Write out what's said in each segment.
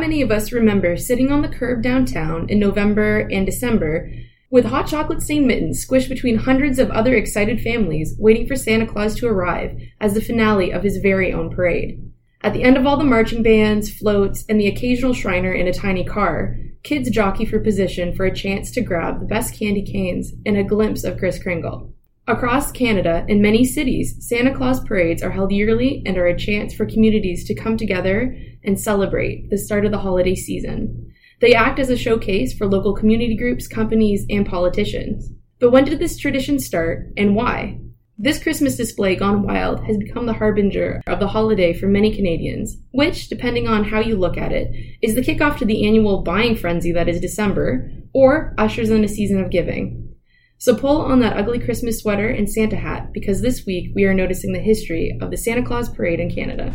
many of us remember sitting on the curb downtown in November and December with hot chocolate stained mittens squished between hundreds of other excited families waiting for Santa Claus to arrive as the finale of his very own parade? At the end of all the marching bands, floats, and the occasional Shriner in a tiny car, kids jockey for position for a chance to grab the best candy canes and a glimpse of Kris Kringle. Across Canada, in many cities, Santa Claus parades are held yearly and are a chance for communities to come together and celebrate the start of the holiday season. They act as a showcase for local community groups, companies, and politicians. But when did this tradition start and why? This Christmas display gone wild has become the harbinger of the holiday for many Canadians, which, depending on how you look at it, is the kickoff to the annual buying frenzy that is December, or ushers in a season of giving. So pull on that ugly Christmas sweater and Santa hat because this week we are noticing the history of the Santa Claus Parade in Canada.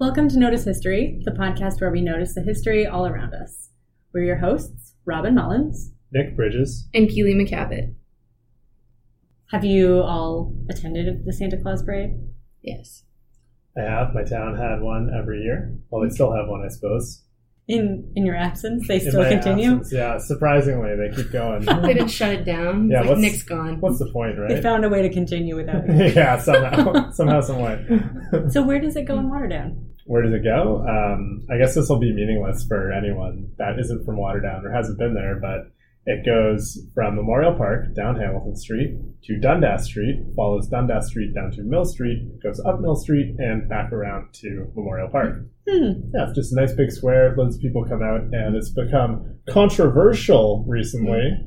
Welcome to Notice History, the podcast where we notice the history all around us. We're your hosts, Robin Mullins. Nick Bridges. And Keely McCavitt. Have you all attended the Santa Claus parade? Yes. I have. My town had one every year. Well, they still have one, I suppose. In in your absence, they In still my continue. absence, yeah, surprisingly, they keep going. They didn't shut it down. Yeah, like what's- Nick's gone. What's the point, right? They found a way to continue without you. yeah, somehow, somehow, some way. so where does it go in Waterdown? Where does it go? Um, I guess this will be meaningless for anyone that isn't from Waterdown or hasn't been there, but it goes from Memorial Park down Hamilton Street to Dundas Street, follows Dundas Street down to Mill Street, goes up Mill Street, and back around to Memorial Park. Hmm. Yeah, it's just a nice big square. Loads of people come out, and it's become controversial recently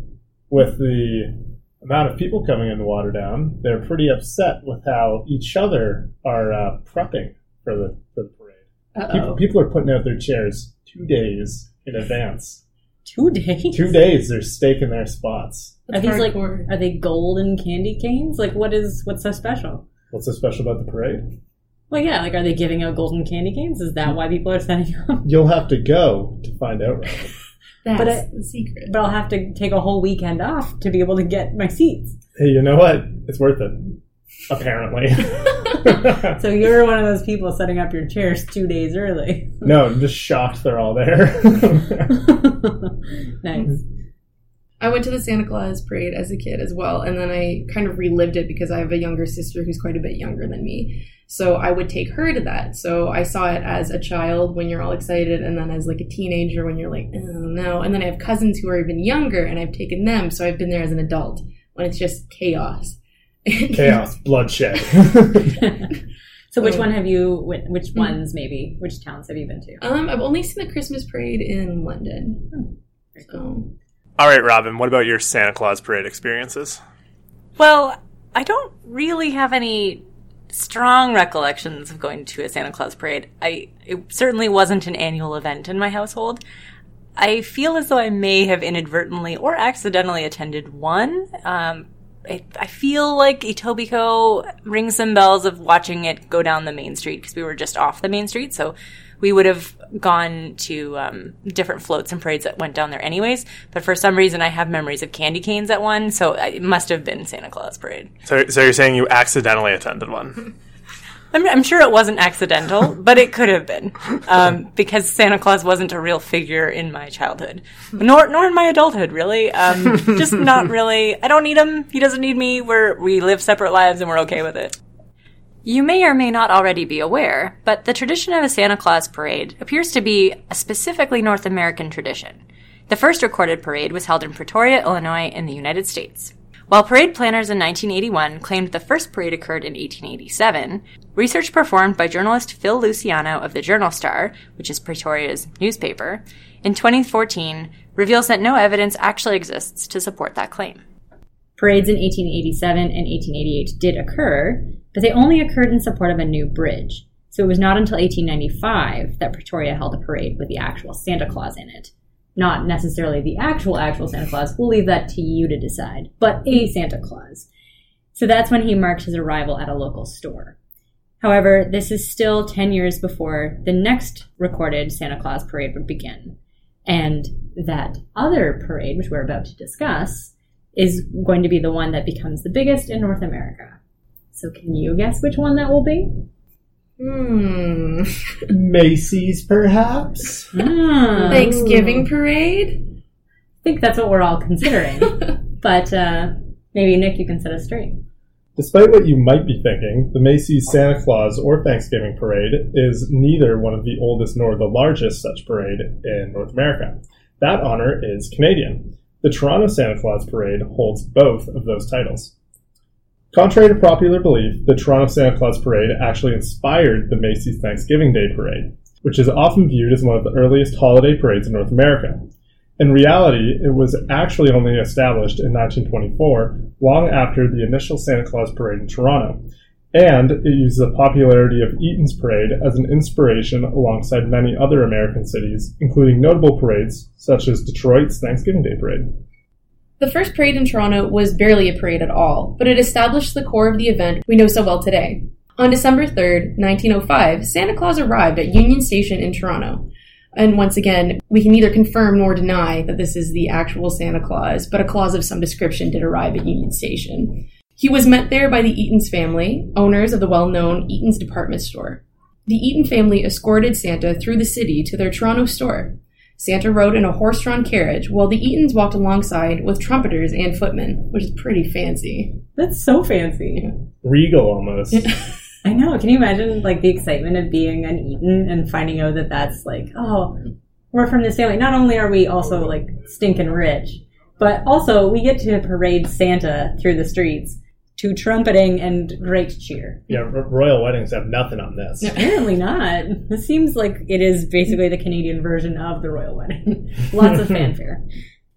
with the amount of people coming into Waterdown. They're pretty upset with how each other are uh, prepping for the for the parade. People, Uh-oh. people are putting out their chairs two days in advance. Two days. Two days, they're staking their spots. Are That's these like are they golden candy canes? Like what is what's so special? What's so special about the parade? Well, yeah, like are they giving out golden candy canes? Is that why people are setting up? You'll have to go to find out. That's But it- the secret. But I'll have to take a whole weekend off to be able to get my seats. Hey, you know what? It's worth it. Apparently. So you're one of those people setting up your chairs two days early. no, I'm just shocked they're all there. nice. I went to the Santa Claus parade as a kid as well, and then I kind of relived it because I have a younger sister who's quite a bit younger than me. So I would take her to that. So I saw it as a child when you're all excited, and then as like a teenager when you're like, oh no. And then I have cousins who are even younger, and I've taken them. So I've been there as an adult when it's just chaos. Chaos, bloodshed. So which Um, one have you? whi- Which Hmm. ones maybe? Which towns have you been to? Um, I've only seen the Christmas parade in London. So All right, Robin, what about your Santa Claus parade experiences? Well, I don't really have any strong recollections of going to a Santa Claus parade. I it certainly wasn't an annual event in my household. I feel as though I may have inadvertently or accidentally attended one. Um, I, I feel like Etobicoke rings some bells of watching it go down the main street because we were just off the main street, so we would have gone to um, different floats and parades that went down there anyways. But for some reason, I have memories of candy canes at one, so it must have been Santa Claus parade. So, so you're saying you accidentally attended one? I'm, I'm sure it wasn't accidental, but it could have been um, because Santa Claus wasn't a real figure in my childhood, nor nor in my adulthood. Really, um, just not really. I don't need him. He doesn't need me. We're we live separate lives and we're okay with it. You may or may not already be aware, but the tradition of a Santa Claus parade appears to be a specifically North American tradition. The first recorded parade was held in Peoria, Illinois, in the United States. While parade planners in 1981 claimed the first parade occurred in 1887, research performed by journalist Phil Luciano of the Journal Star, which is Peoria's newspaper, in 2014 reveals that no evidence actually exists to support that claim. Parades in 1887 and 1888 did occur, but they only occurred in support of a new bridge. So it was not until 1895 that Pretoria held a parade with the actual Santa Claus in it. Not necessarily the actual actual Santa Claus. We'll leave that to you to decide. But a Santa Claus. So that's when he marked his arrival at a local store. However, this is still 10 years before the next recorded Santa Claus parade would begin. And that other parade, which we're about to discuss, is going to be the one that becomes the biggest in North America. So, can you guess which one that will be? Hmm. Macy's, perhaps? Ah, Thanksgiving parade? I think that's what we're all considering. but uh, maybe, Nick, you can set us straight. Despite what you might be thinking, the Macy's Santa Claus or Thanksgiving Parade is neither one of the oldest nor the largest such parade in North America. That honor is Canadian. The Toronto Santa Claus Parade holds both of those titles. Contrary to popular belief, the Toronto Santa Claus Parade actually inspired the Macy's Thanksgiving Day Parade, which is often viewed as one of the earliest holiday parades in North America. In reality, it was actually only established in 1924, long after the initial Santa Claus Parade in Toronto, and it uses the popularity of Eaton's Parade as an inspiration alongside many other American cities, including notable parades such as Detroit's Thanksgiving Day Parade. The first parade in Toronto was barely a parade at all, but it established the core of the event we know so well today. On December 3rd, 1905, Santa Claus arrived at Union Station in Toronto. And once again, we can neither confirm nor deny that this is the actual Santa Claus, but a Claus of some description did arrive at Union Station. He was met there by the Eaton's family, owners of the well known Eaton's department store. The Eaton family escorted Santa through the city to their Toronto store. Santa rode in a horse drawn carriage, while the Eatons walked alongside with trumpeters and footmen, which is pretty fancy. That's so fancy. Regal almost. I know. Can you imagine like the excitement of being an Eaton and finding out that that's like, oh, we're from this family. Not only are we also like stinking rich, but also we get to parade Santa through the streets to trumpeting and great cheer. yeah, ro- royal weddings have nothing on this. Apparently not. This seems like it is basically the Canadian version of the royal wedding. Lots of fanfare.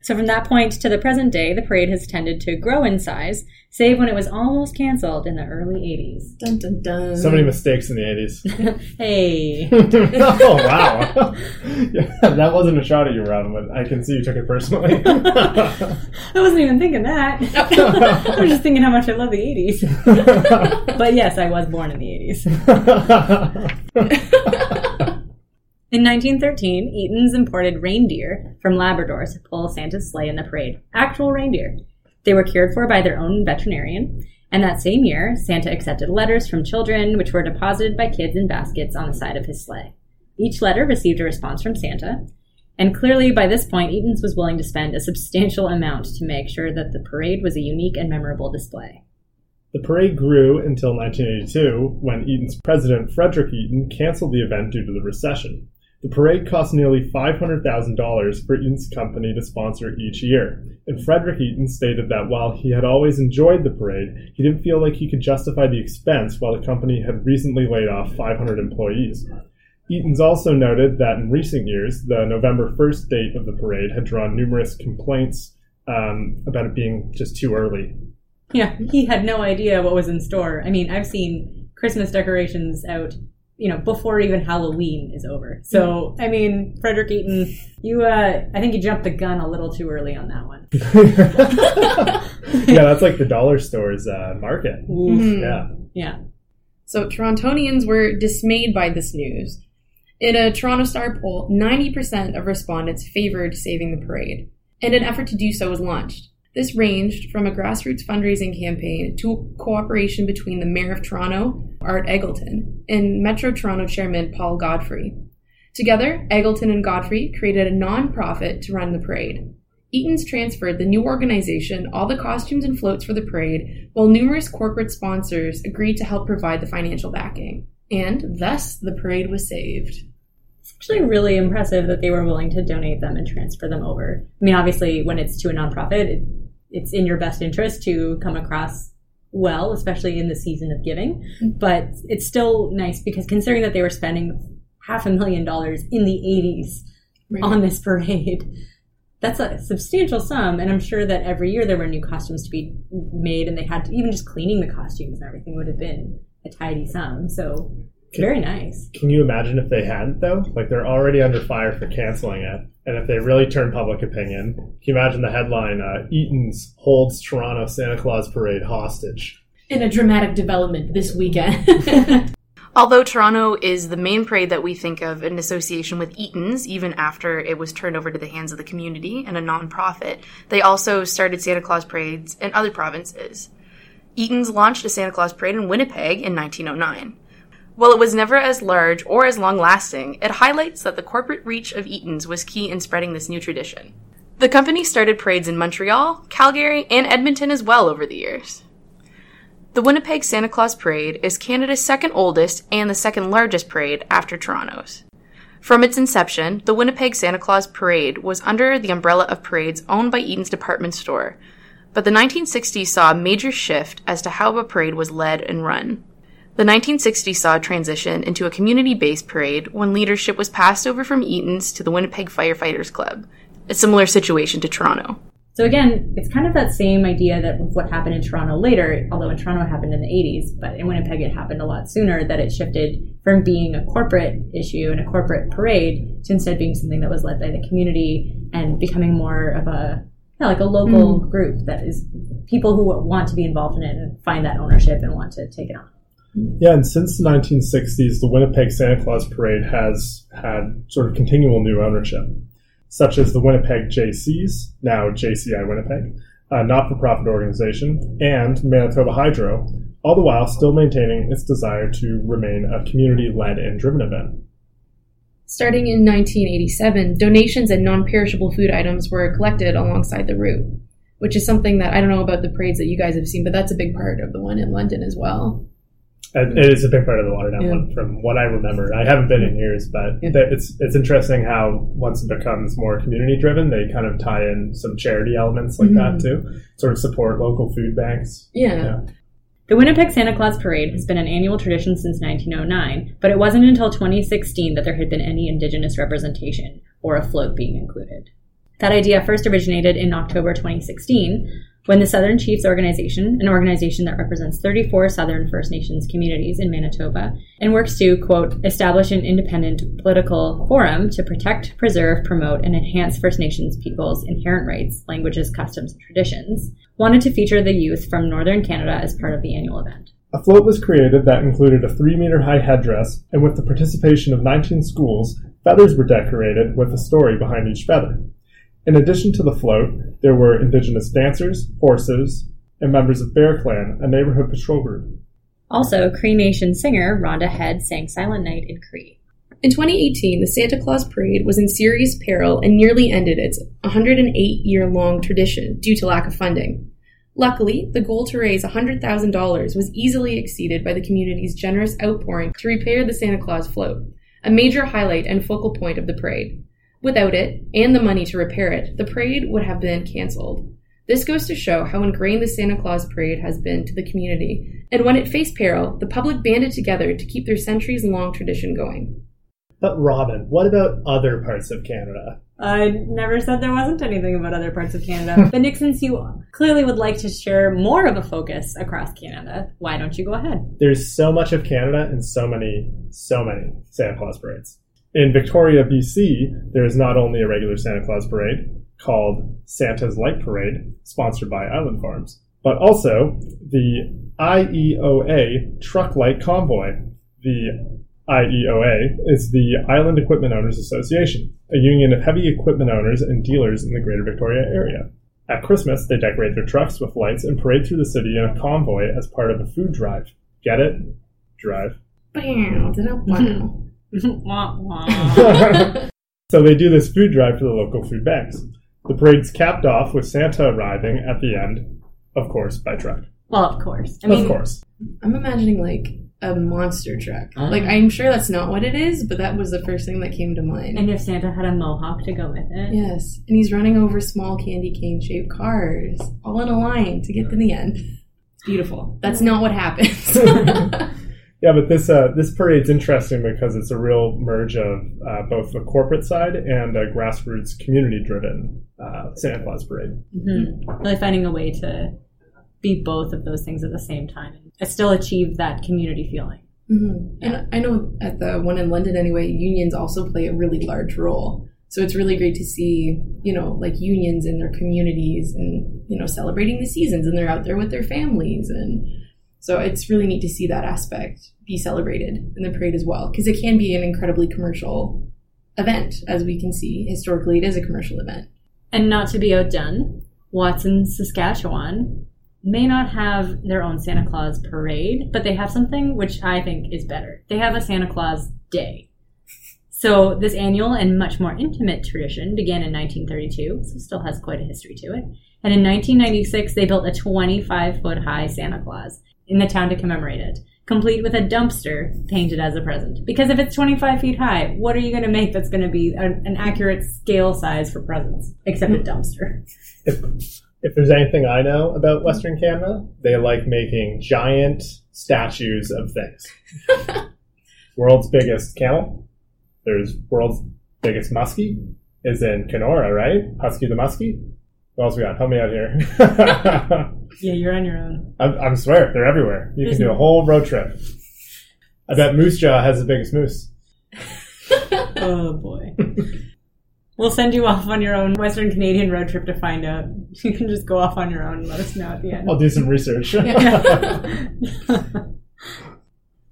So from that point to the present day, the parade has tended to grow in size, save when it was almost canceled in the early 80s. Dun dun dun. So many mistakes in the 80s. Hey. oh, wow. yeah, that wasn't a shot at you, Robin, but I can see you took it personally. I wasn't even thinking that. I was just thinking how much I love the 80s. But yes, I was born in the 80s. In 1913, Eaton's imported reindeer from Labrador to pull Santa's sleigh in the parade. Actual reindeer. They were cared for by their own veterinarian, and that same year, Santa accepted letters from children, which were deposited by kids in baskets on the side of his sleigh. Each letter received a response from Santa, and clearly by this point, Eaton's was willing to spend a substantial amount to make sure that the parade was a unique and memorable display. The parade grew until 1982, when Eaton's president, Frederick Eaton, canceled the event due to the recession. The parade cost nearly $500,000 for Eaton's company to sponsor each year, and Frederick Eaton stated that while he had always enjoyed the parade, he didn't feel like he could justify the expense while the company had recently laid off 500 employees. Eaton's also noted that in recent years, the November 1st date of the parade had drawn numerous complaints um, about it being just too early. Yeah, he had no idea what was in store. I mean, I've seen Christmas decorations out, you know, before even Halloween is over. So, I mean, Frederick Eaton, you, uh, I think you jumped the gun a little too early on that one. yeah, that's like the dollar store's uh, market. Mhm. Yeah. Yeah. So Torontonians were dismayed by this news. In a Toronto Star poll, 90% of respondents favored saving the parade, and an effort to do so was launched. This ranged from a grassroots fundraising campaign to cooperation between the Mayor of Toronto, Art Eggleton, and Metro Toronto Chairman Paul Godfrey. Together, Eggleton and Godfrey created a non-profit to run the parade. Eaton's transferred the new organization all the costumes and floats for the parade, while numerous corporate sponsors agreed to help provide the financial backing. And thus, the parade was saved. It's actually really impressive that they were willing to donate them and transfer them over. I mean, obviously, when it's to a nonprofit, it, it's in your best interest to come across well, especially in the season of giving. Mm-hmm. But it's still nice because considering that they were spending half a million dollars in the 80s on this parade, that's a substantial sum. And I'm sure that every year there were new costumes to be made, and they had to, even just cleaning the costumes and everything would have been a tidy sum. So it's very nice. Can you imagine if they hadn't, though? Like, they're already under fire for canceling it. And if they really turn public opinion, can you imagine the headline, uh, Eaton's holds Toronto Santa Claus Parade hostage? In a dramatic development this weekend. Although Toronto is the main parade that we think of in association with Eaton's, even after it was turned over to the hands of the community and a nonprofit, they also started Santa Claus parades in other provinces. Eaton's launched a Santa Claus parade in Winnipeg in 1909. While it was never as large or as long lasting, it highlights that the corporate reach of Eaton's was key in spreading this new tradition. The company started parades in Montreal, Calgary, and Edmonton as well over the years. The Winnipeg Santa Claus Parade is Canada's second oldest and the second largest parade after Toronto's. From its inception, the Winnipeg Santa Claus Parade was under the umbrella of parades owned by Eaton's department store, but the 1960s saw a major shift as to how a parade was led and run. The 1960s saw a transition into a community based parade when leadership was passed over from Eaton's to the Winnipeg Firefighters Club, a similar situation to Toronto. So again, it's kind of that same idea that what happened in Toronto later, although in Toronto it happened in the 80s, but in Winnipeg it happened a lot sooner, that it shifted from being a corporate issue and a corporate parade to instead being something that was led by the community and becoming more of a yeah, like a local Mm. group that is people who want to be involved in it and find that ownership and want to take it on. Yeah, and since the 1960s, the Winnipeg Santa Claus Parade has had sort of continual new ownership, such as the Winnipeg Jaycees, now JCI Winnipeg, a not for profit organization, and Manitoba Hydro, all the while still maintaining its desire to remain a community led and driven event. Starting in 1987, donations and non perishable food items were collected alongside the route, which is something that I don't know about the parades that you guys have seen, but that's a big part of the one in London as well. It it is a big part of the Waterdown Yeah. one, from what I remember. I haven't been in years, but Yeah. it's it's interesting how once it becomes more community driven, they kind of tie in some charity elements like that Mhm. too, sort of support local food banks. Yeah. Yeah. The Winnipeg Santa Claus Parade has been an annual tradition since 1909, but it wasn't until 2016 that there had been any Indigenous representation or a float being included. That idea first originated in October 2016 when the Southern Chiefs Organization, an organization that represents 34 Southern First Nations communities in Manitoba, and works to, quote, establish an independent political forum to protect, preserve, promote, and enhance First Nations peoples' inherent rights, languages, customs, and traditions, wanted to feature the youth from Northern Canada as part of the annual event. A float was created that included a three meter high headdress, and with the participation of 19 schools, feathers were decorated with a story behind each feather. In addition to the float, there were Indigenous dancers, horses, and members of Bear Clan, a neighborhood patrol group. Also, Cree Nation singer Rhonda Head sang Silent Night in Cree. In 2018, the Santa Claus Parade was in serious peril and nearly ended its 108 year long tradition due to lack of funding. Luckily, the goal to raise $100,000 was easily exceeded by the community's generous outpouring to repair the Santa Claus float, a major highlight and focal point of the parade. Without it, and the money to repair it, the parade would have been cancelled. This goes to show how ingrained the Santa Claus parade has been to the community, and when it faced peril, the public banded together to keep their centuries long tradition going. But Robin, what about other parts of Canada? I never said there wasn't anything about other parts of Canada. but Nick, since you clearly would like to share more of a focus across Canada, why don't you go ahead? There's so much of Canada and so many, so many Santa Claus parades. In Victoria, BC, there is not only a regular Santa Claus parade called Santa's Light Parade, sponsored by Island Farms, but also the IEOA Truck Light Convoy. The IEOA is the Island Equipment Owners Association, a union of heavy equipment owners and dealers in the greater Victoria area. At Christmas, they decorate their trucks with lights and parade through the city in a convoy as part of a food drive. Get it? Drive. Bow, da-da-bow. wah, wah. so they do this food drive for the local food banks. The parade's capped off with Santa arriving at the end, of course, by truck. well, of course. I mean, of course. I'm imagining like a monster truck. Ah. Like I'm sure that's not what it is, but that was the first thing that came to mind. And if Santa had a mohawk to go with it. yes, and he's running over small candy cane shaped cars, all in a line to get to the end. It's beautiful. That's not what happens. Yeah, but this uh, this parade's interesting because it's a real merge of uh, both the corporate side and a grassroots, community-driven uh, Santa Claus parade. Mhm. Really finding a way to be both of those things at the same time and still achieve that community feeling. hmm And I know at the one in London anyway, unions also play a really large role. So it's really great to see, you know, like unions in their communities and, you know, celebrating the seasons and they're out there with their families and So it's really neat to see that aspect be celebrated in the parade as well, because it can be an incredibly commercial event, as we can see historically. It is a commercial event. And not to be outdone, Watson, Saskatchewan may not have their own Santa Claus parade, but they have something which I think is better. They have a Santa Claus Day. So this annual and much more intimate tradition began in 1932, so still has quite a history to it. And in 1996, they built a 25 foot high Santa Claus in the town to commemorate it, complete with a dumpster painted as a present. Because if it's 25 feet high, what are you going to make that's going to be a- an accurate scale size for presents, except a dumpster? If, if there's anything I know about Western Canada, they like making giant statues of things. world's biggest camel. There's world's biggest muskie. Is in Kenora, right? Husky the muskie. What else we got? Help me out here. Yeah, you're on your own. I, I swear they're everywhere. You can do a whole road trip. I bet Moose Jaw has the biggest moose. Oh boy. We'll send you off on your own Western Canadian road trip to find out. You can just go off on your own and let us know at the end. I'll do some research.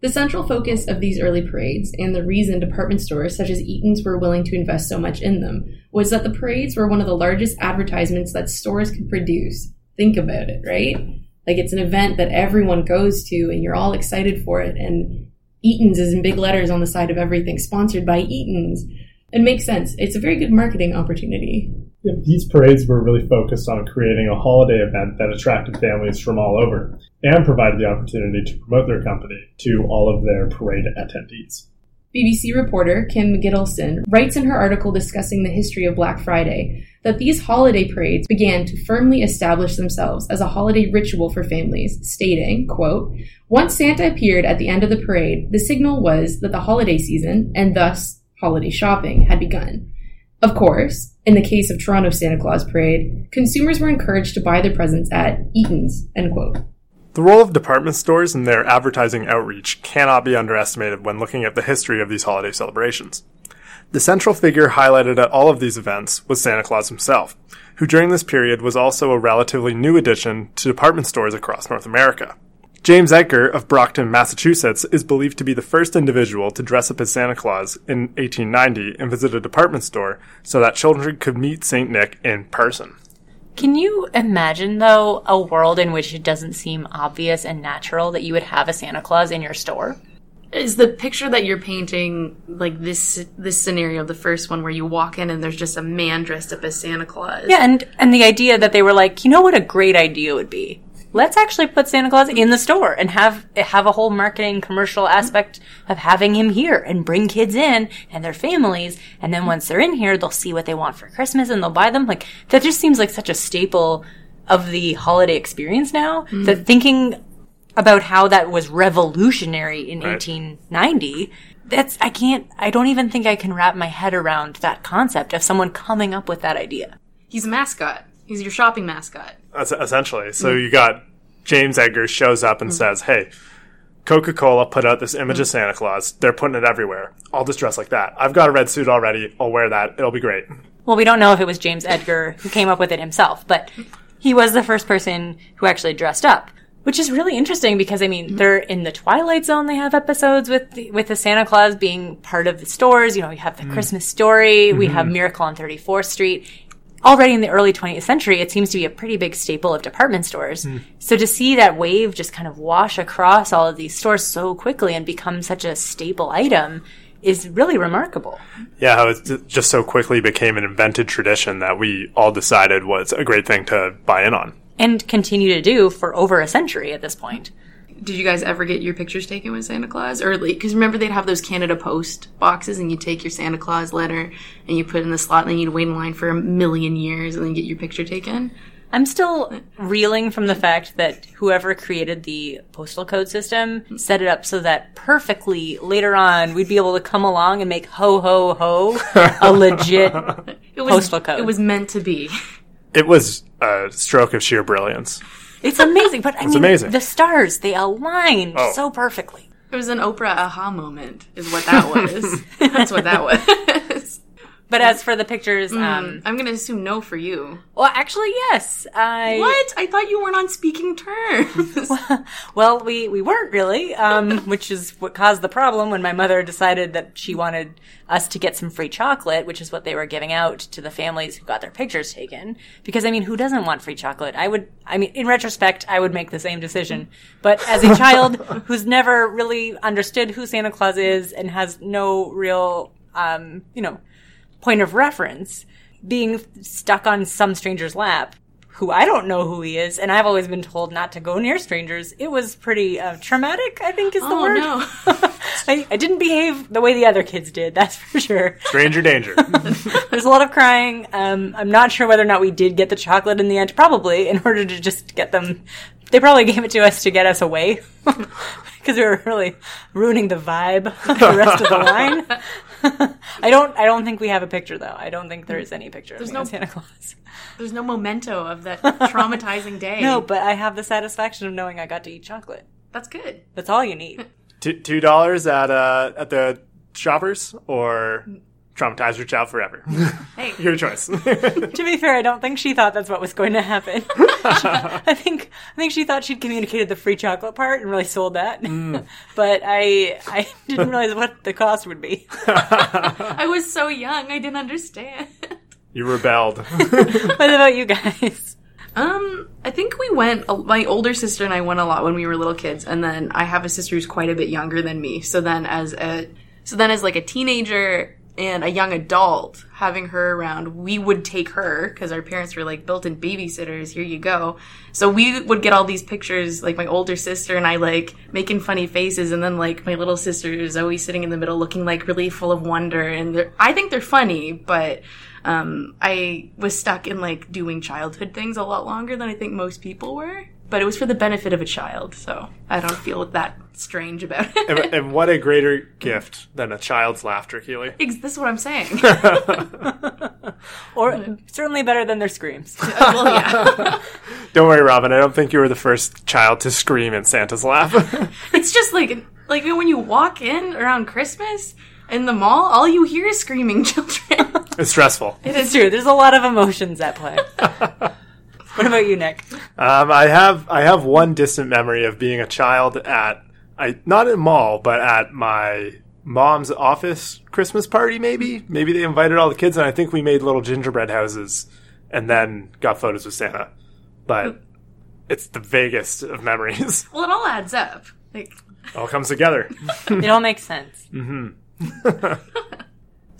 The central focus of these early parades, and the reason department stores such as Eaton's were willing to invest so much in them, was that the parades were one of the largest advertisements that stores could produce. Think about it, right? Like it's an event that everyone goes to, and you're all excited for it, and Eaton's is in big letters on the side of everything, sponsored by Eaton's. It makes sense. It's a very good marketing opportunity. These parades were really focused on creating a holiday event that attracted families from all over and provided the opportunity to promote their company to all of their parade attendees. BBC reporter Kim Gittleson writes in her article discussing the history of Black Friday that these holiday parades began to firmly establish themselves as a holiday ritual for families, stating, quote, Once Santa appeared at the end of the parade, the signal was that the holiday season, and thus holiday shopping, had begun. Of course, in the case of Toronto's Santa Claus Parade, consumers were encouraged to buy their presents at Eaton's, end quote. The role of department stores in their advertising outreach cannot be underestimated when looking at the history of these holiday celebrations. The central figure highlighted at all of these events was Santa Claus himself, who during this period was also a relatively new addition to department stores across North America. James Edgar of Brockton, Massachusetts is believed to be the first individual to dress up as Santa Claus in 1890 and visit a department store so that children could meet St. Nick in person. Can you imagine, though, a world in which it doesn't seem obvious and natural that you would have a Santa Claus in your store? is the picture that you're painting like this this scenario the first one where you walk in and there's just a man dressed up as santa claus Yeah, and and the idea that they were like, you know what a great idea would be? Let's actually put Santa Claus in the store and have have a whole marketing commercial aspect of having him here and bring kids in and their families. And then once they're in here they'll see what they want for Christmas and they'll buy them. Like that just seems like such a staple of the holiday experience now mm. that thinking about how that was revolutionary in Right. 1890 that's i can't i don't even think i can wrap my head around that concept of someone coming up with that idea. He's a mascot. He's your shopping mascot. Es- essentially. So you got James Edgar shows up and mm-hmm. says, "Hey, Coca-Cola put out this image of mm-hmm. Santa Claus. They're putting it everywhere. I'll just dress like that. I've got a red suit already. I'll wear that. It'll be great." well we don't know if it was james edgar who came up with it himself but he was the first person who actually dressed up which is really interesting because I mean mm-hmm. they're in the Twilight Zone. They have episodes with the, with the Santa Claus being part of the stores. You know, we have the Christmas Story. We have Miracle on 34th Street. Already in the early 20th century, it seems to be a pretty big staple of department stores. Hmm. So to see that wave just kind of wash across all of these stores so quickly and become such a staple item is really remarkable. Yeah, how it just so quickly became an invented tradition that we all decided was a great thing to buy in on. And continue to do for over a century at this point. did you guys ever get your pictures taken with santa claus or because remember they'd have those canada post boxes and you take your santa claus letter and you put it in the slot and then you'd wait in line for a million years and then get your picture taken I'm still reeling from the fact that whoever created the postal code system set it up so that perfectly later on we'd be able to come along and make ho ho ho a legit it was Postal code. it was meant to be It was a stroke of sheer brilliance. It's amazing, but I mean amazing. the stars they aligned Oh. so perfectly. it was an oprah aha moment is what that was that's what that was But as for the pictures, um, I'm gonna assume no for you. well, actually, yes. I What? I thought you weren't on speaking terms. Well, we, we weren't really, um, which is what caused the problem when my mother decided that she wanted us to get some free chocolate, which is what they were giving out to the families who got their pictures taken. Because, I mean, who doesn't want free chocolate? I would, I mean, in retrospect, I would make the same decision. But as a child who's never really understood who Santa Claus is and has no real, um, you know, point of reference, being stuck on some stranger's lap, who I don't know who he is, and I've always been told not to go near strangers. It was pretty uh, traumatic, I think is the Oh, word. no. I, I didn't behave the way the other kids did, that's for sure. Stranger danger. There's a lot of crying. Um, I'm not sure whether or not we did get the chocolate in the end. Probably, in order to just get them. They probably gave it to us to get us away. Because we were really ruining the vibe of the rest of the line. I don't. I don't think we have a picture though. I don't think there is any picture of me no- Santa Claus. There's no memento of that traumatizing day. No, but I have the satisfaction of knowing I got to eat chocolate. that's good. That's all you need. Two two dollars at uh at the shoppers or traumatize your child forever. Hey, Your choice. to be fair, I don't think she thought that's what was going to happen. I think I think she thought she'd communicated the free chocolate part and really sold that. but I I didn't realize what the cost would be. I was so young, I didn't understand. you rebelled. what about you guys? Um, I think we went. My older sister and I went a lot when we were little kids, and then I have a sister who's quite a bit younger than me. So then, as a so then as like a teenager and a young adult, having her around, we would take her because our parents were like built-in babysitters. Here you go. So we would get all these pictures, like my older sister and I, like making funny faces, and then like my little sister is always sitting in the middle, looking like really full of wonder. And I think they're funny, but um, I was stuck in like doing childhood things a lot longer than I think most people were. But it was for the benefit of a child, so I don't feel that strange about it. and, and what a greater gift than a child's laughter, Keely. Ex- This is what I'm saying. Or certainly better than their screams. well, yeah. Don't worry, Robin. I don't think you were the first child to scream in Santa's lap. It's just like like when you walk in around Christmas in the mall, all you hear is screaming children. it's stressful. It's true. There's a lot of emotions at play. what about you, Nick? Um, I have I have one distant memory of being a child at I not at a mall, but at my mom's office Christmas party. Maybe maybe they invited all the kids, and I think we made little gingerbread houses, and then got photos with Santa. But it's the vaguest of memories. well, it all adds up. Like all comes together. It all makes sense.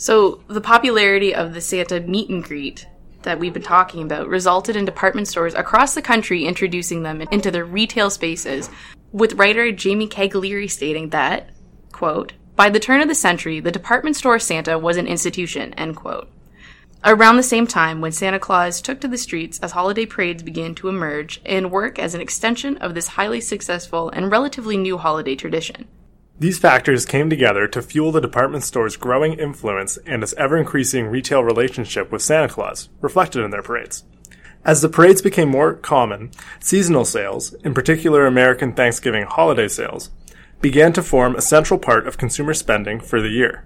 So, the popularity of the Santa meet and greet that we've been talking about resulted in department stores across the country introducing them into their retail spaces, with writer Jamie Cagliari stating that, quote, by the turn of the century, the department store Santa was an institution, end quote. Around the same time when Santa Claus took to the streets as holiday parades began to emerge and work as an extension of this highly successful and relatively new holiday tradition. These factors came together to fuel the department store's growing influence and its ever increasing retail relationship with Santa Claus, reflected in their parades. As the parades became more common, seasonal sales, in particular American Thanksgiving holiday sales, began to form a central part of consumer spending for the year.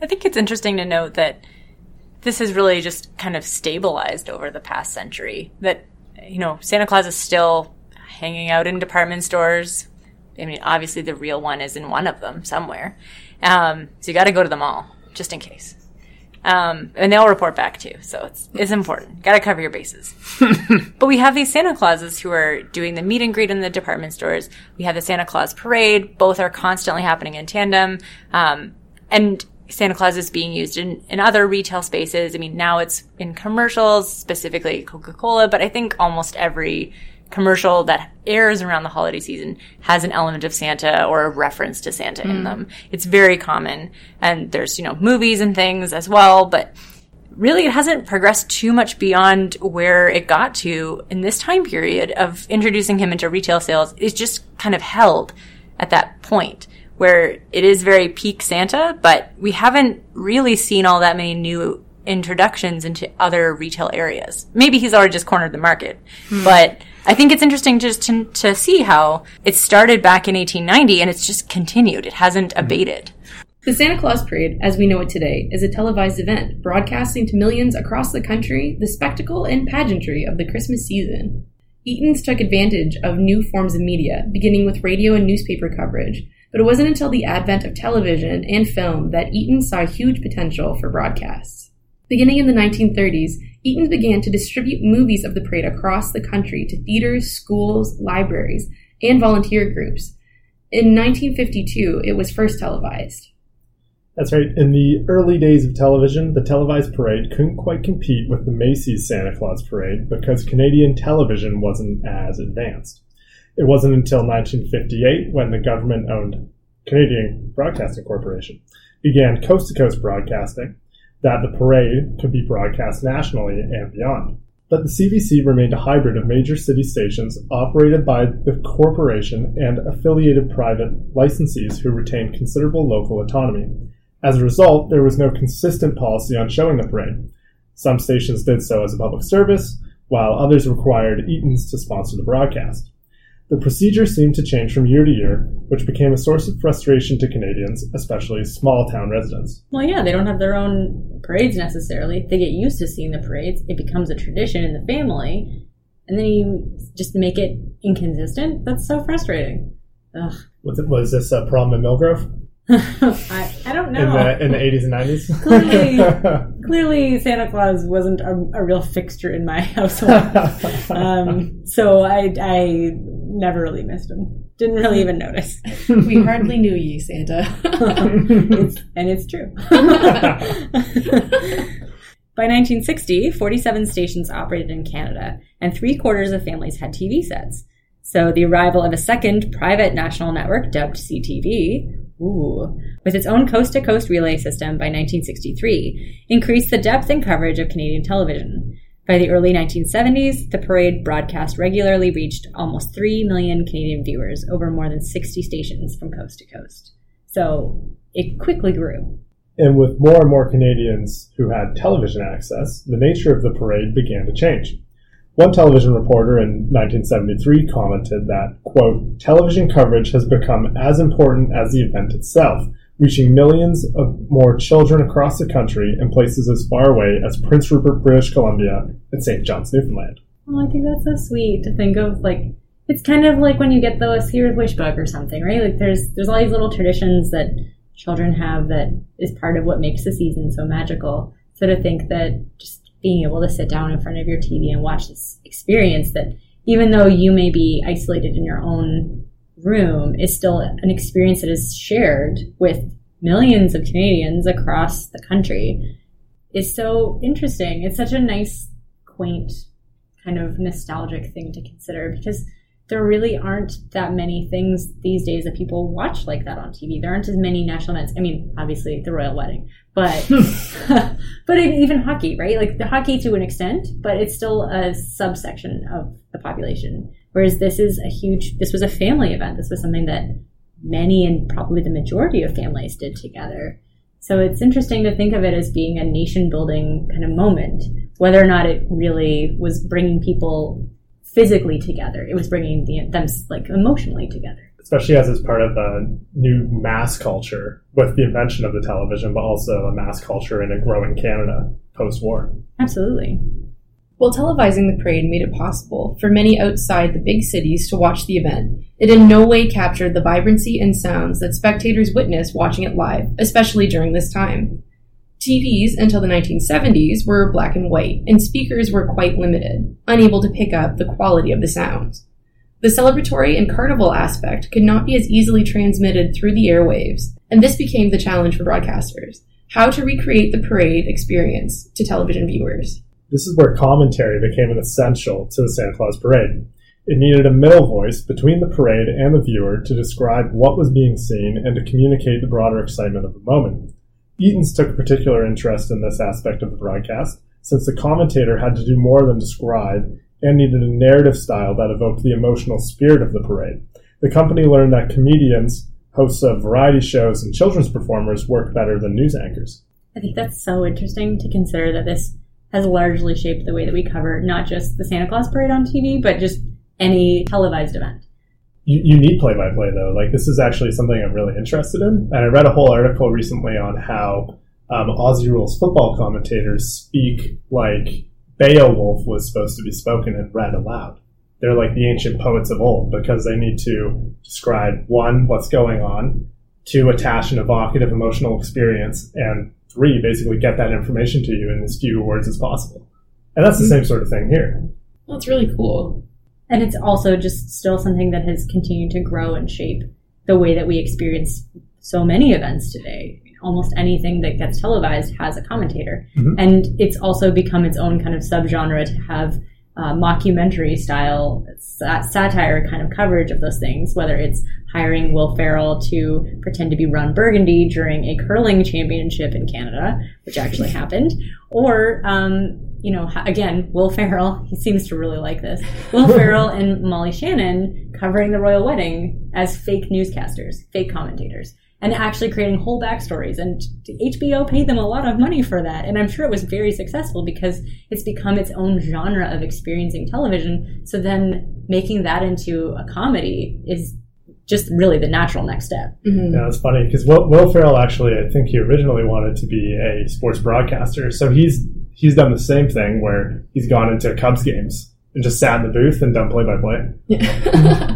I think it's interesting to note that this has really just kind of stabilized over the past century. That, you know, Santa Claus is still hanging out in department stores. I mean, obviously the real one is in one of them somewhere. Um, so you got to go to them all, just in case. Um, and they'll report back too, so it's it's important. Got to cover your bases. but we have these Santa Clauses who are doing the meet and greet in the department stores. We have the Santa Claus parade. Both are constantly happening in tandem. Um, and Santa Claus is being used in, in other retail spaces. I mean, now it's in commercials, specifically Coca-Cola, but I think almost every commercial that airs around the holiday season has an element of Santa or a reference to Santa in hmm. them. It's very common. And there's, you know, movies and things as well, but really it hasn't progressed too much beyond where it got to in this time period of introducing him into retail sales. It's just kind of held at that point where it is very peak Santa, but we haven't really seen all that many new introductions into other retail areas. Maybe he's already just cornered the market, hmm. but I think it's interesting just to, to see how it started back in 1890 and it's just continued. It hasn't mm-hmm. abated. The Santa Claus Parade, as we know it today, is a televised event broadcasting to millions across the country the spectacle and pageantry of the Christmas season. Eaton's took advantage of new forms of media, beginning with radio and newspaper coverage, but it wasn't until the advent of television and film that Eaton saw huge potential for broadcasts. Beginning in the 1930s, Eaton began to distribute movies of the parade across the country to theaters, schools, libraries, and volunteer groups. In 1952, it was first televised. That's right. In the early days of television, the televised parade couldn't quite compete with the Macy's Santa Claus parade because Canadian television wasn't as advanced. It wasn't until 1958 when the government owned Canadian Broadcasting Corporation began coast to coast broadcasting that the parade could be broadcast nationally and beyond. But the CBC remained a hybrid of major city stations operated by the corporation and affiliated private licensees who retained considerable local autonomy. As a result, there was no consistent policy on showing the parade. Some stations did so as a public service, while others required Eaton's to sponsor the broadcast. The procedure seemed to change from year to year, which became a source of frustration to Canadians, especially small town residents. Well, yeah, they don't have their own parades necessarily. They get used to seeing the parades. It becomes a tradition in the family, and then you just make it inconsistent. That's so frustrating. Ugh. Was, it, was this a problem in Millgrove I, I don't in know. the in the 80s and 90s? Clearly- Clearly, Santa Claus wasn't a, a real fixture in my household. um, so I, I never really missed him. Didn't really even notice. We hardly knew ye, Santa. it's, and it's true. By 1960, 47 stations operated in Canada, and three quarters of families had TV sets. So the arrival of a second private national network dubbed CTV, ooh, with its own coast to coast relay system by 1963, increased the depth and coverage of Canadian television. By the early 1970s, the parade broadcast regularly reached almost 3 million Canadian viewers over more than 60 stations from coast to coast. So it quickly grew. And with more and more Canadians who had television access, the nature of the parade began to change. One television reporter in 1973 commented that, quote, television coverage has become as important as the event itself, reaching millions of more children across the country in places as far away as Prince Rupert, British Columbia, and St. John's, Newfoundland. Oh, I think that's so sweet to think of. Like, it's kind of like when you get the Sears Wish book or something, right? Like, there's there's all these little traditions that children have that is part of what makes the season so magical. So to think that just being able to sit down in front of your TV and watch this experience that even though you may be isolated in your own room is still an experience that is shared with millions of Canadians across the country is so interesting. It's such a nice, quaint, kind of nostalgic thing to consider because there really aren't that many things these days that people watch like that on TV. There aren't as many national events. I mean, obviously the royal wedding, but but even hockey, right? Like the hockey to an extent, but it's still a subsection of the population. Whereas this is a huge. This was a family event. This was something that many and probably the majority of families did together. So it's interesting to think of it as being a nation building kind of moment, whether or not it really was bringing people physically together. It was bringing the, them like emotionally together. Especially as it's part of a new mass culture with the invention of the television, but also a mass culture in a growing Canada post war. Absolutely. While televising the parade made it possible for many outside the big cities to watch the event, it in no way captured the vibrancy and sounds that spectators witnessed watching it live, especially during this time. TVs until the 1970s were black and white, and speakers were quite limited, unable to pick up the quality of the sounds. The celebratory and carnival aspect could not be as easily transmitted through the airwaves, and this became the challenge for broadcasters how to recreate the parade experience to television viewers. This is where commentary became an essential to the Santa Claus parade. It needed a middle voice between the parade and the viewer to describe what was being seen and to communicate the broader excitement of the moment. Eaton's took a particular interest in this aspect of the broadcast, since the commentator had to do more than describe and needed a narrative style that evoked the emotional spirit of the parade. The company learned that comedians, hosts of variety shows, and children's performers work better than news anchors. I think that's so interesting to consider that this has largely shaped the way that we cover not just the Santa Claus parade on TV, but just any televised event. you, you need play by play though. Like this is actually something I'm really interested in, and I read a whole article recently on how um, Aussie rules football commentators speak like Beowulf was supposed to be spoken and read aloud. They're like the ancient poets of old because they need to describe one, what's going on, two, attach an evocative emotional experience, and three, basically get that information to you in as few words as possible. And that's the same sort of thing here. That's really cool. And it's also just still something that has continued to grow and shape the way that we experience so many events today. Almost anything that gets televised has a commentator. Mhm. And it's also become its own kind of subgenre to have uh, mockumentary style sa- satire kind of coverage of those things, whether it's hiring Will Ferrell to pretend to be Ron Burgundy during a curling championship in Canada, which actually happened, or, um, you know, again, Will Ferrell, he seems to really like this. Will Ferrell and Molly Shannon covering the royal wedding as fake newscasters, fake commentators, and actually creating whole backstories. And HBO paid them a lot of money for that. And I'm sure it was very successful because it's become its own genre of experiencing television. So then making that into a comedy is just really the natural next step. Mhm. Yeah, it's funny because Will, Will Ferrell actually, I think he originally wanted to be a sports broadcaster. So he's he's done the same thing where he's gone into Cubs games and just sat in the booth and done play by play, Yeah.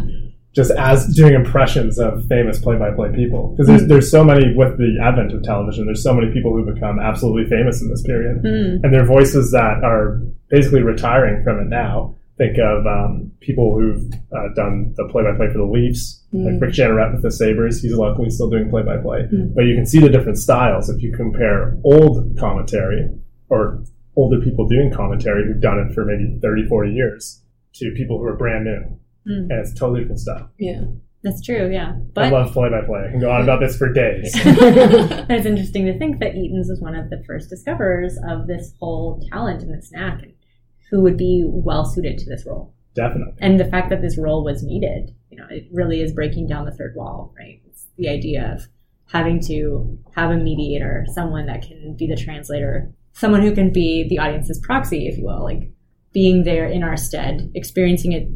just as doing impressions of famous play by play people. Because there's there's so many with the advent of television. There's so many people who become absolutely famous in this period, Mm. and their voices that are basically retiring from it now. Think of um, people who've uh, done the play by play for the Leafs, like Rick Jeanneret with the Sabres. He's luckily still doing play by play. But you can see the different styles if you compare old commentary or older people doing commentary who've done it for maybe 30, 40 years to people who are brand new. Mm. And it's totally different stuff. yeah. That's true, yeah. I love play by play. I can go on about this for days. And it's interesting to think that Eaton's was one of the first discoverers of this whole talent and this knack, and who would be well suited to this role. Definitely. And the fact that this role was needed, you know, it really is breaking down the third wall, right? It's the idea of having to have a mediator, someone that can be the translator, someone who can be the audience's proxy, if you will, like being there in our stead, experiencing it,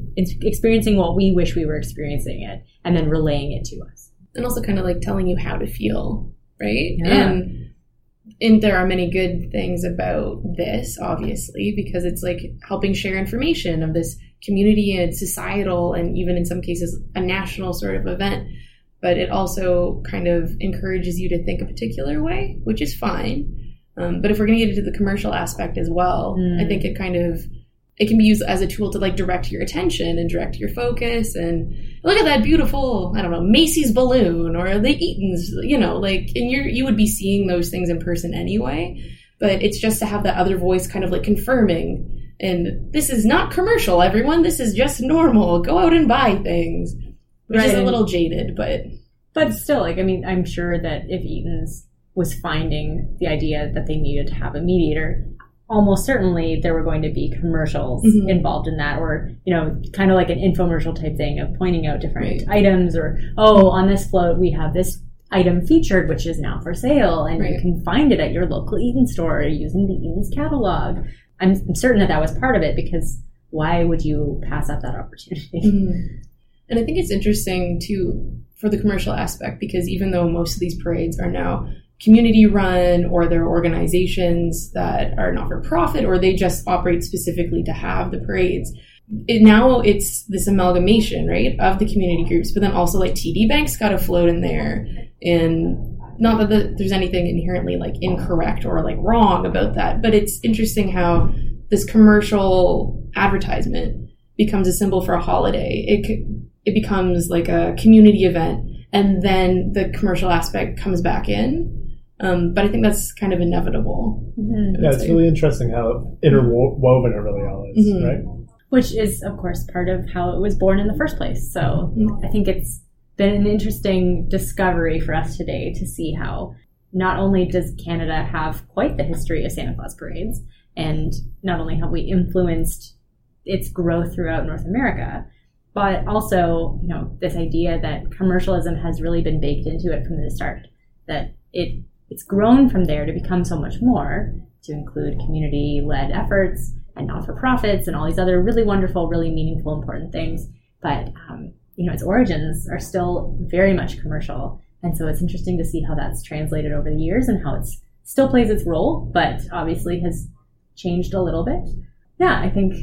experiencing what we wish we were experiencing it, and then relaying it to us. and also kind of like telling you how to feel, right? Yeah. And and there are many good things about this, obviously, because it's like helping share information of this community and societal, and even in some cases, a national sort of event. But it also kind of encourages you to think a particular way, which is fine. Um, but if we're going to get into the commercial aspect as well, Mm. I think it kind of it can be used as a tool to like direct your attention and direct your focus and look at that beautiful i don't know macy's balloon or the eaton's you know like and you're you would be seeing those things in person anyway but it's just to have that other voice kind of like confirming and this is not commercial everyone this is just normal go out and buy things which is a little jaded but But still, like, I mean, I'm sure that if Eaton's was finding the idea that they needed to have a mediator, almost certainly there were going to be commercials Mhm. involved in that, or, you know, kind of like an infomercial type thing of pointing out different Right. items, or, oh, on this float we have this item featured, which is now for sale, and you can find it at your local Eaton store using the Eaton's catalog. I'm, I'm certain that that was part of it because why would you pass up that opportunity? And I think it's interesting too for the commercial aspect because even though most of these parades are now community run or they're organizations that are not for profit or they just operate specifically to have the parades, it, now it's this amalgamation, right, of the community groups, but then also like TD Bank's got to float in there. And not that the, there's anything inherently like incorrect or like wrong about that, but it's interesting how this commercial advertisement becomes a symbol for a holiday. It it becomes like a community event, and then the commercial aspect comes back in. Um, but I think that's kind of inevitable. Mhm. Yeah, it's really interesting how interwoven it really all is, Mhm. right? which is of course part of how it was born in the first place so i think it's been an interesting discovery for us today to see how not only does canada have quite the history of santa claus parades and not only have we influenced its growth throughout north america but also you know this idea that commercialism has really been baked into it from the start that it it's grown from there to become so much more to include community led efforts and not for profits and all these other really wonderful, really meaningful, important things. But um, you know, its origins are still very much commercial. And so it's interesting to see how that's translated over the years and how it's still plays its role, but obviously has changed a little bit. Yeah, I think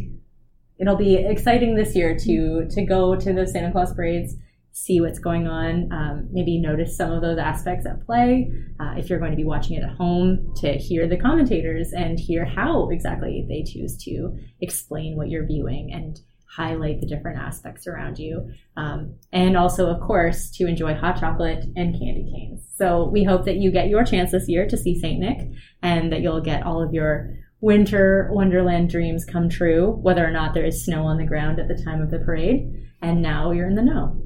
it'll be exciting this year to to go to the Santa Claus parades, see what's going on, um, maybe notice some of those aspects at play. Uh, if you're going to be watching it at home, to hear the commentators and hear how exactly they choose to explain what you're viewing and highlight the different aspects around you. Um, and also, of course, to enjoy hot chocolate and candy canes. So we hope that you get your chance this year to see St. Nick and that you'll get all of your winter wonderland dreams come true, whether or not there is snow on the ground at the time of the parade. And now you're in the know.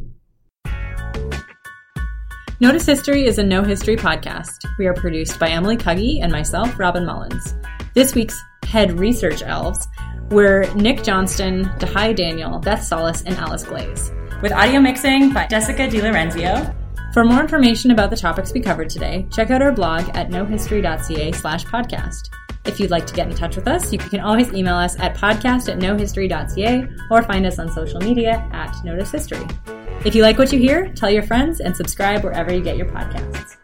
Notice History is a Know History podcast. We are produced by Emily Cuggy and myself, Robin Mullins. This week's head research elves were Nick Johnston, Dahai Daniel, Beth Solis, and Alice Glaze. With audio mixing by Jessica DiLorenzio. For more information about the topics we covered today, check out our blog at knowhistory.ca slash podcast. If you'd like to get in touch with us, you can always email us at podcast at knowhistory.ca or find us on social media at Notice History. If you like what you hear, tell your friends and subscribe wherever you get your podcasts.